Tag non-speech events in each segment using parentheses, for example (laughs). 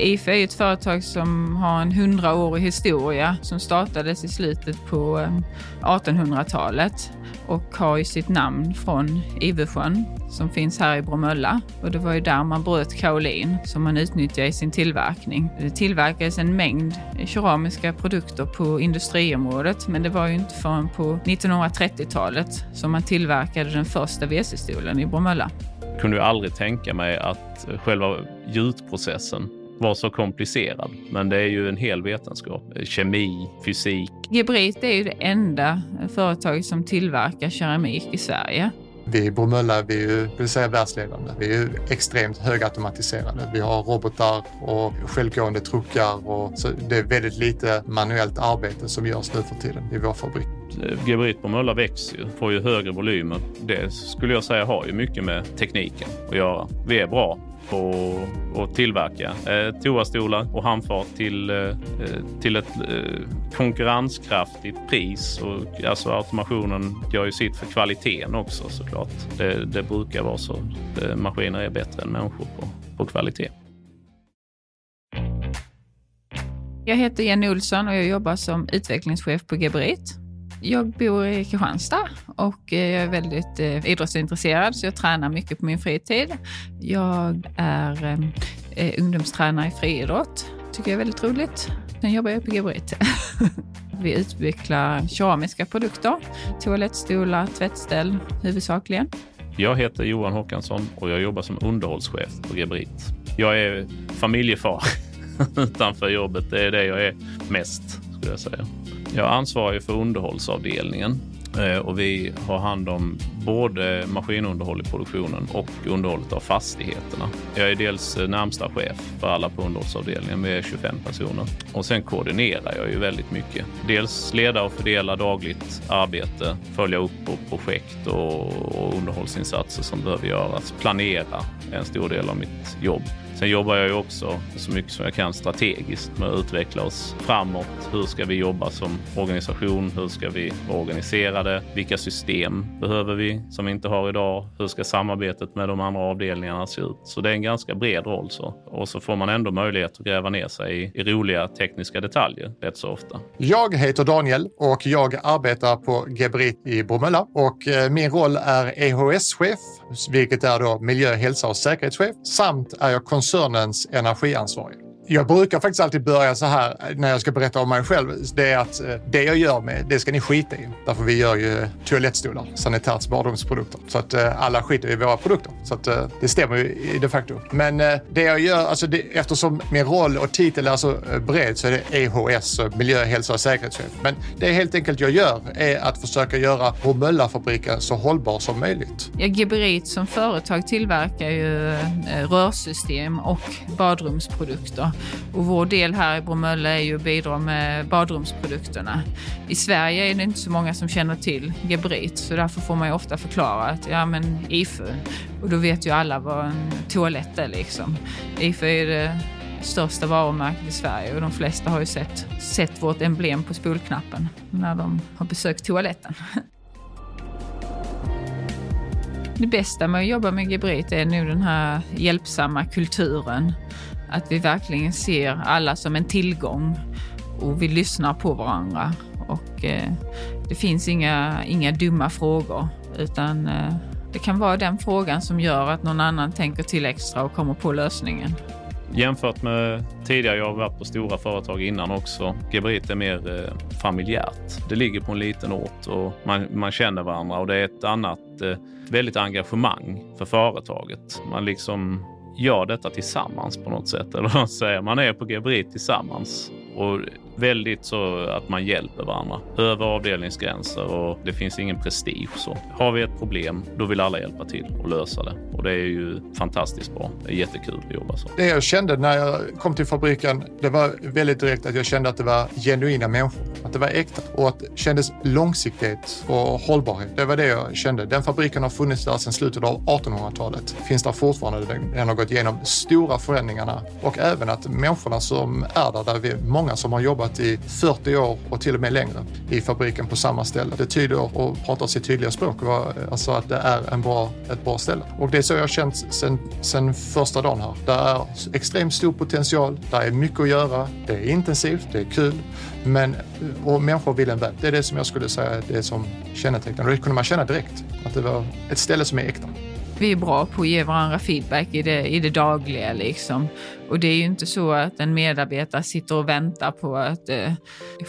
IFE är ett företag som har en hundraårig historia som startades i slutet på ehm, 1800-talet och har ju sitt namn från Ivesjön som finns här i Bromölla. Och det var ju där man bröt kaolin som man utnyttjar i sin tillverkning. Det tillverkades en mängd keramiska produkter på industriområdet men det var ju inte förrän på 1930-talet som man tillverkade den första WC-stolen i Bromölla. Jag kunde ju aldrig tänka mig att själva gjutprocessen var så komplicerad. Men det är ju en hel vetenskap. Kemi, fysik. Gebrit är ju det enda företaget som tillverkar keramik i Sverige. Vi i Bromölla vi är ju, vill säga världsledande. Vi är ju extremt högautomatiserade. Vi har robotar och självgående truckar och så det är väldigt lite manuellt arbete som görs nu för tiden i vår fabrik. Gebrit Bromölla växer ju, får ju högre volymer. Det skulle jag säga har ju mycket med tekniken att göra. Vi är bra på att tillverka eh, toastolar och handfat till, eh, till ett eh, konkurrenskraftigt pris. Och, alltså automationen gör ju sitt för kvaliteten också såklart. Det, det brukar vara så. Det, maskiner är bättre än människor på, på kvalitet. Jag heter Jenny Olsson och jag jobbar som utvecklingschef på Geberit. Jag bor i Kristianstad och eh, jag är väldigt eh, idrottsintresserad så jag tränar mycket på min fritid. Jag är eh, ungdomstränare i friidrott. tycker jag är väldigt roligt. Sen jobbar jag på Gebrit. (laughs) Vi utvecklar keramiska produkter, toalettstolar, tvättställ huvudsakligen. Jag heter Johan Håkansson och jag jobbar som underhållschef på Gebrit. Jag är familjefar (laughs) utanför jobbet. Det är det jag är mest, skulle jag säga. Jag ansvarar för underhållsavdelningen eh, och vi har hand om både maskinunderhåll i produktionen och underhållet av fastigheterna. Jag är dels eh, närmsta chef för alla på underhållsavdelningen, vi är 25 personer. Och sen koordinerar jag ju väldigt mycket. Dels leda och fördela dagligt arbete, följa upp på projekt och underhållsinsatser som behöver göras. Planera är en stor del av mitt jobb. Sen jobbar jag ju också så mycket som jag kan strategiskt med att utveckla oss framåt. Hur ska vi jobba som organisation? Hur ska vi vara organiserade? Vilka system behöver vi som vi inte har idag? Hur ska samarbetet med de andra avdelningarna se ut? Så det är en ganska bred roll. Så. Och så får man ändå möjlighet att gräva ner sig i, i roliga tekniska detaljer rätt så ofta. Jag heter Daniel och jag arbetar på Gebrit i Bromölla och eh, min roll är EHS-chef, vilket är då miljö, hälsa och säkerhetschef, samt är jag koncernens energiansvarig. Jag brukar faktiskt alltid börja så här eh, när jag ska berätta om mig själv. Det är att eh, det jag gör med, det ska ni skita i. Därför vi gör ju toalettstolar, sanitärt badrumsprodukter. Så att eh, alla skiter i våra produkter. Så att det stämmer ju de facto. Men det jag gör, alltså det, eftersom min roll och titel är så bred så är det EHS, miljö, hälsa och säkerhetschef. Men det helt enkelt jag gör är att försöka göra Bromöllafabriken så hållbar som möjligt. Ja, Geberit som företag tillverkar ju rörsystem och badrumsprodukter. Och vår del här i Bromölla är ju att bidra med badrumsprodukterna. I Sverige är det inte så många som känner till Gebrit så därför får man ju ofta förklara att ja men IFU, och då vet ju alla vad en toalett är liksom. IFU är det största varumärket i Sverige och de flesta har ju sett, sett vårt emblem på spolknappen när de har besökt toaletten. (laughs) Det bästa med att jobba med Gebrit är nu den här hjälpsamma kulturen. Att vi verkligen ser alla som en tillgång och vi lyssnar på varandra. Och eh, det finns inga, inga dumma frågor utan eh, det kan vara den frågan som gör att någon annan tänker till extra och kommer på lösningen. Jämfört med tidigare, jag har varit på stora företag innan också. Gebrit är mer eh, familjärt. Det ligger på en liten ort och man, man känner varandra och det är ett annat eh, väldigt engagemang för företaget. Man liksom gör detta tillsammans på något sätt. Eller vad säger. Man är på Gebrit tillsammans och väldigt så att man hjälper varandra över avdelningsgränser och det finns ingen prestige. Så har vi ett problem, då vill alla hjälpa till och lösa det och det är ju fantastiskt bra. Det är jättekul att jobba så. Det jag kände när jag kom till fabriken, det var väldigt direkt att jag kände att det var genuina människor, att det var äkta och att det kändes långsiktighet och hållbarhet. Det var det jag kände. Den fabriken har funnits där sedan slutet av 1800-talet. Finns där fortfarande. Den har gått igenom stora förändringarna och även att människorna som är där, där vi är många som har jobbat jobbat i 40 år och till och med längre i fabriken på samma ställe. Det tyder och pratar sitt tydliga språk, alltså att det är en bra, ett bra ställe. Och det är så jag har känt sen, sen första dagen här. Det är extremt stor potential, det är mycket att göra, det är intensivt, det är kul, men och människor vill en väl. Det är det som jag skulle säga är det som kännetecknar. Och det kunde man känna direkt, att det var ett ställe som är äkta. Vi är bra på att ge varandra feedback i det, i det dagliga. Liksom. Och det är ju inte så att en medarbetare sitter och väntar på att eh,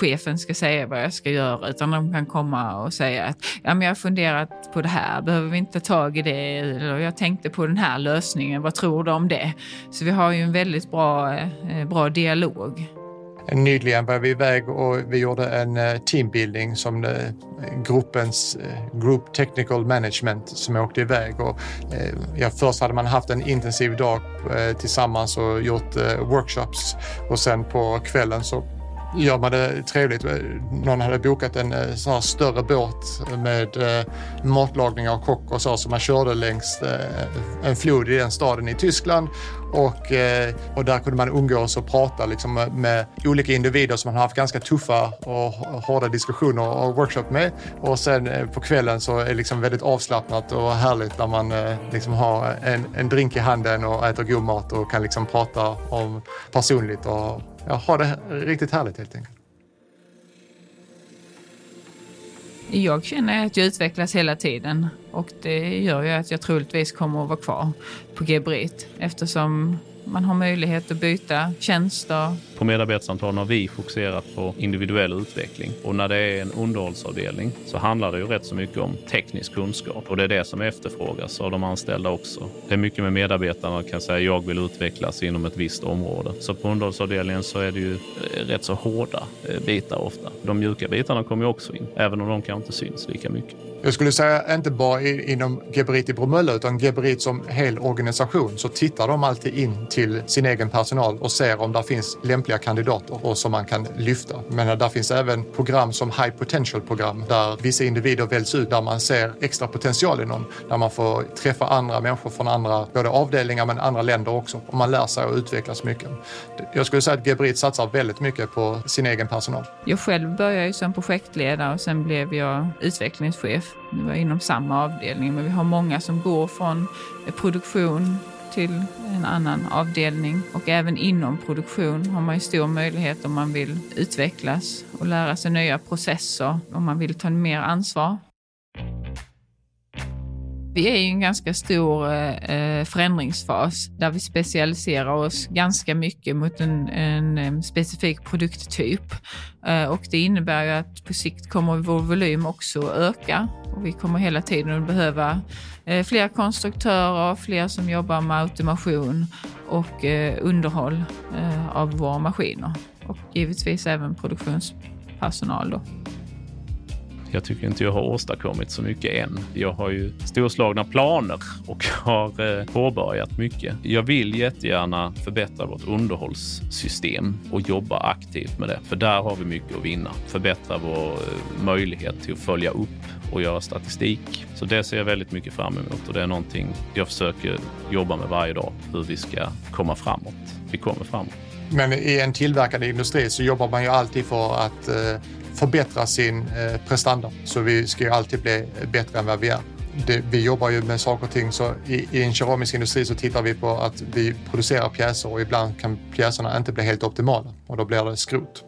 chefen ska säga vad jag ska göra, utan de kan komma och säga att ja, men jag har funderat på det här, behöver vi inte ta tag i det? Eller jag tänkte på den här lösningen, vad tror du om det? Så vi har ju en väldigt bra, eh, bra dialog. Nyligen var vi iväg och vi gjorde en eh, teambuilding som eh, gruppens eh, Group Technical Management som åkte iväg. Och, ja, först hade man haft en intensiv dag tillsammans och gjort workshops och sen på kvällen så gör man det trevligt. Någon hade bokat en sån här större båt med matlagning och kock och så, så man körde längs en flod i den staden i Tyskland och, eh, och där kunde man umgås och prata liksom med, olika individer som man har haft ganska tuffa och hårda diskussioner och workshop med. Och sen eh, på kvällen så är det liksom väldigt avslappnat och härligt när man eh, liksom har en, en drink i handen och äter god mat och kan liksom prata om personligt och ja, ha det riktigt härligt helt enkelt. Jag känner att jag utvecklas hela tiden och det gör ju att jag troligtvis kommer att vara kvar på Gebrit eftersom man har möjlighet att byta tjänster. På medarbetarsamtalen har vi fokuserat på individuell utveckling och när det är en underhållsavdelning så handlar det ju rätt så mycket om teknisk kunskap och det är det som efterfrågas av de anställda också. Det är mycket med medarbetarna kan säga jag vill utvecklas inom ett visst område. Så på underhållsavdelningen så är det ju eh, rätt så hårda eh, bitar ofta. De mjuka bitarna kommer ju också in, även om de kanske inte syns lika mycket. Jag skulle säga inte bara inom Geberit i Bromölla utan Geberit som hel organisation så tittar de alltid in till sin egen personal och ser om det finns lämpliga kandidater och som man kan lyfta. Men där finns även program som High Potential-program där vissa individer väljs ut där man ser extra potential i någon. Där man får träffa andra människor från andra både avdelningar men andra länder också och man lär sig och utvecklas mycket. Jag skulle säga att Gebrit satsar väldigt mycket på sin egen personal. Jag själv började ju som projektledare och sen blev jag utvecklingschef. Nu var inom samma avdelning men vi har många som går från produktion till en annan avdelning. Och även inom produktion har man ju stor möjlighet om man vill utvecklas och lära sig nya processer, om man vill ta mer ansvar. Vi är i en ganska stor eh, eh, förändringsfas där vi specialiserar oss ganska mycket mot en, en, eh, specifik produkttyp. Och det innebär ju att på sikt kommer vår volym också öka och vi kommer hela tiden att behöva fler konstruktörer, fler som jobbar med automation och underhåll av våra maskiner. Och givetvis även produktionspersonal. Då. Jag tycker inte jag har åstadkommit så mycket än. Jag har ju storslagna planer och (laughs) har eh, påbörjat mycket. Jag vill jättegärna förbättra vårt underhållssystem och jobba aktivt med det, för där har vi mycket att vinna. Förbättra vår eh, möjlighet till att följa upp och göra statistik. Så det ser jag väldigt mycket fram emot och det är någonting jag försöker jobba med varje dag, hur vi ska komma framåt. Vi kommer framåt. Men i en tillverkande industri så jobbar man ju alltid för att eh, förbättra sin eh, prestanda. Så vi ska ju alltid bli bättre än vad vi är det, vi jobbar ju med saker och ting så i, i en keramisk industri så tittar vi på att vi producerar pjäser och ibland kan pjäserna inte bli helt optimala och då blir det skrot.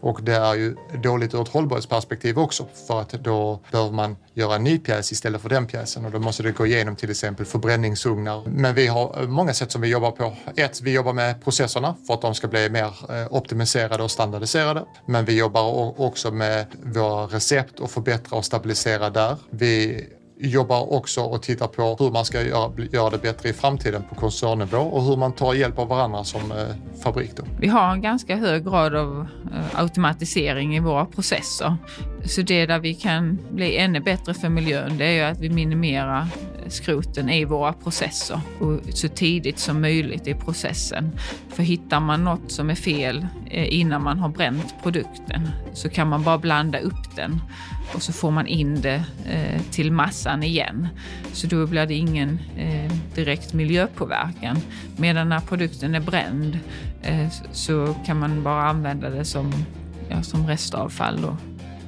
Och det är ju dåligt ur ett hållbarhetsperspektiv också för att då behöver man göra en ny pjäs istället för den pjäsen och då måste det gå igenom till exempel förbränningsugnar. Men vi har eh, många sätt som vi jobbar på. Ett, vi jobbar med processerna för att de ska bli mer eh, optimiserade och standardiserade. Men vi jobbar också med våra recept och förbättra och stabilisera där. Vi jobbar också och tittar på hur man ska göra, göra det bättre i framtiden på koncernnivå och hur man tar hjälp av varandra som eh, fabrik. Då. Vi har en ganska hög grad av eh, automatisering i våra processer. Så det där vi kan bli ännu bättre för miljön det är ju att vi minimerar skroten i våra processer och så tidigt som möjligt i processen. För hittar man något som är fel eh, innan man har bränt produkten så kan man bara blanda upp den och så får man in det eh, till massan igen. Så då blir det ingen eh, direkt miljöpåverkan. Medan när produkten är bränd så kan man bara använda det som ja, som restavfall. Då.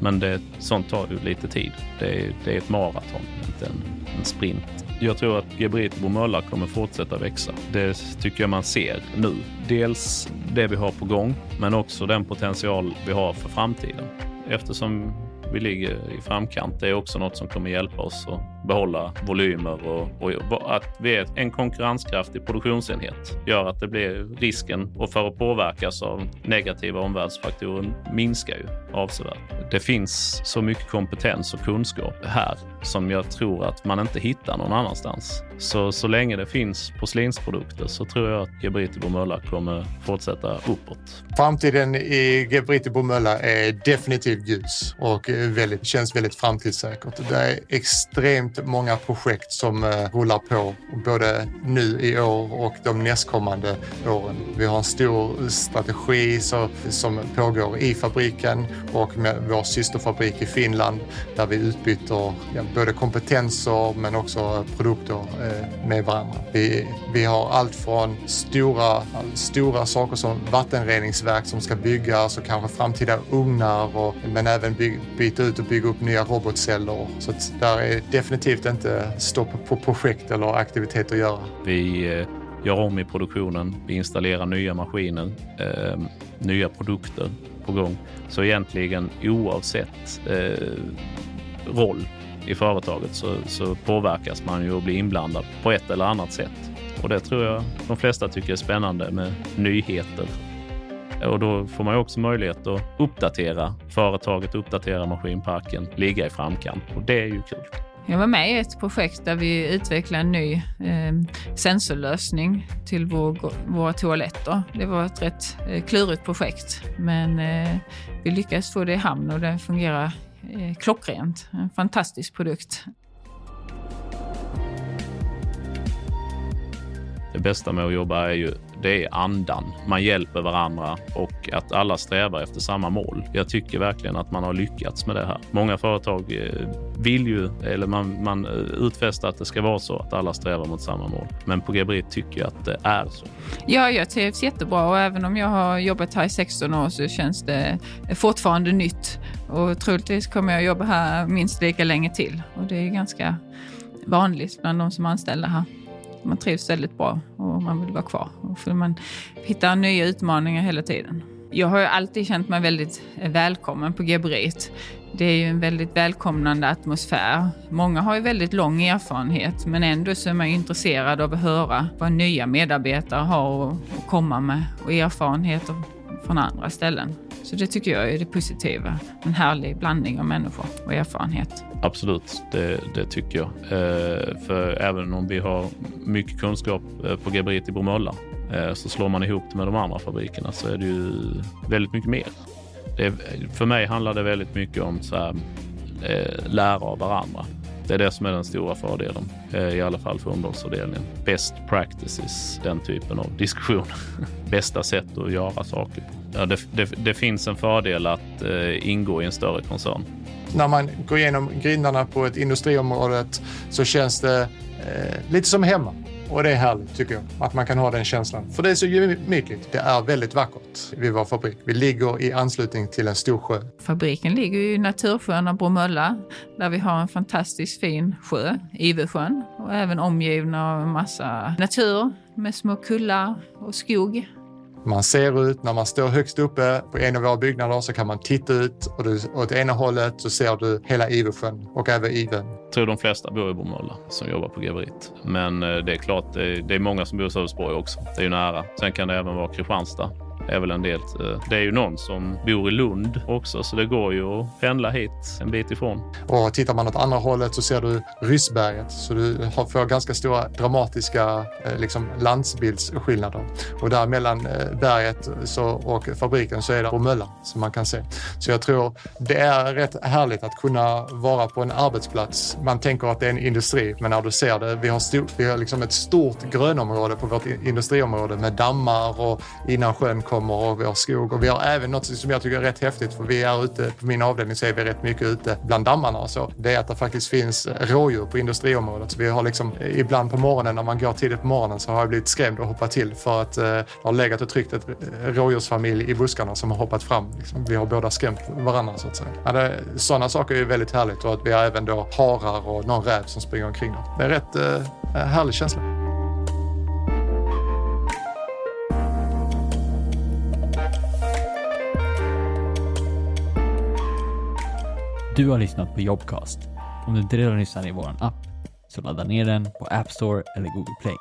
Men det, sånt tar ju lite tid. Det är, det är ett maraton, inte en, en sprint. Jag tror att Gebrit Bromölla kommer fortsätta växa. Det tycker jag man ser nu. Dels det vi har på gång, men också den potential vi har för framtiden. Eftersom vi ligger i framkant. Det är också något som kommer hjälpa oss att behålla volymer och, och att vi är en konkurrenskraftig produktionsenhet gör att det blir risken och för att påverkas av negativa omvärldsfaktorer minskar ju avsevärt. Det finns så mycket kompetens och kunskap här som jag tror att man inte hittar någon annanstans. Så, så länge det finns porslinsprodukter så tror jag att Gebriti Bromölla kommer fortsätta uppåt. Framtiden i Gebriti Bromölla är definitivt ljus och väldigt, känns väldigt framtidssäkert. Det är extremt många projekt som eh, rullar på både nu i år och de nästkommande åren. Vi har en stor strategi som pågår i fabriken och med vår systerfabrik i Finland där vi utbyter både kompetenser men också produkter eh, med varandra. Vi, vi har allt från stora, stora saker som vattenreningsverk som ska byggas och kanske framtida ugnar och, men även by, byta ut och bygga upp nya robotceller. Så där är definitivt inte stopp på projekt eller aktivitet att göra. Vi eh, gör om i produktionen, vi installerar nya maskiner, eh, nya produkter på gång. Så egentligen oavsett eh, roll i företaget så, så påverkas man ju och blir inblandad på ett eller annat sätt. Och det tror jag de flesta tycker är spännande med nyheter. Och då får man ju också möjlighet att uppdatera företaget, uppdatera maskinparken, ligga i framkant och det är ju kul. Jag var med i ett projekt där vi utvecklade en ny eh, sensorlösning till vår, våra toaletter. Det var ett rätt eh, klurigt projekt, men eh, vi lyckades få det i hamn och den fungerar eh, klockrent. En fantastisk produkt. Det bästa med att jobba är ju det är andan. Man hjälper varandra och att alla strävar efter samma mål. Jag tycker verkligen att man har lyckats med det här. Många företag eh, vill ju, eller man, man eh, utfäster att det ska vara så, att alla strävar mot samma mål. Men på Gebrit tycker jag att det är så. Ja, jag trivs jättebra och även om jag har jobbat här i 16 år så känns det fortfarande nytt. Och troligtvis kommer jag jobba här minst lika länge till. Och det är ganska vanligt bland de som är anställda här. Man trivs väldigt bra och man vill vara kvar. För man hittar nya utmaningar hela tiden. Jag har alltid känt mig väldigt välkommen på Gebrit. Det är ju en väldigt välkomnande atmosfär. Många har ju väldigt lång erfarenhet men ändå så är man intresserad av att höra vad nya medarbetare har att komma med och erfarenheter från andra ställen. Så det tycker jag är det positiva. En härlig blandning av människor och erfarenhet. Absolut, det, det tycker jag. Eh, för även om vi har mycket kunskap eh, på Gebrit i Bromölla eh, så slår man ihop det med de andra fabrikerna så är det ju väldigt mycket mer. Det, för mig handlar det väldigt mycket om så här, eh, lära av varandra. Det är det som är den stora fördelen, eh, i alla fall för underhållsavdelningen. Best practices, den typen av diskussion. (laughs) Bästa sätt att göra saker på. Ja, det, det, det finns en fördel att eh, ingå i en större koncern. När man går igenom grindarna på ett industriområde så känns det eh, lite som hemma. Och det är härligt tycker jag, att man kan ha den känslan. För det är så gemytligt. Det är väldigt vackert vid vår fabrik. Vi ligger i anslutning till en stor sjö. Fabriken ligger i natursköna Bromölla där vi har en fantastiskt fin sjö, Ivesjön, och även omgivna av en massa natur med små kullar och skog. Man ser ut, när man står högst uppe på en av våra byggnader så kan man titta ut och du, åt ena hållet så ser du hela Ivesjön och även Iven. Jag tror de flesta bor i Bromölla som jobbar på Geverit. Men eh, det är klart, det är, det är många som bor i Sölvesborg också. Det är ju nära. Sen kan det även vara Kristianstad är väl en del. Eh, det är ju någon som bor i Lund också, så det går ju att pendla hit en bit ifrån. Och tittar man åt andra hållet så ser du Ryssberget, så du får ganska stora dramatiska eh, liksom, landsbildsskillnader. Och där mellan eh, berget så, och fabriken så är det Bromölla som man kan se. Så jag tror det är rätt härligt att kunna vara på en arbetsplats. Man tänker att det är en industri, men när du ser det, vi har, stor, vi har liksom ett stort grönområde på vårt industriområde med dammar och innan sjön kommer och vi har skog. Och vi har även något som jag tycker är rätt häftigt för vi är ute, på min avdelning så är vi rätt mycket ute bland dammarna och så. Det är att det faktiskt finns eh, rådjur på industriområdet. Så vi har liksom, eh, ibland på morgonen när man går tidigt på morgonen så har jag blivit skrämd och hoppat till för att eh, det har legat och tryckt ett eh, rådjursfamilj i buskarna som har hoppat fram. Liksom. Vi har båda skrämt varandra så att säga. Ja, det, sådana saker är väldigt härligt och att vi har även då harar och någon räv som springer omkring. Det är en rätt eh, härlig känsla. Du har lyssnat på Jobcast. Om du inte redan lyssnar i vår app, så ladda ner den på App Store eller Google Play.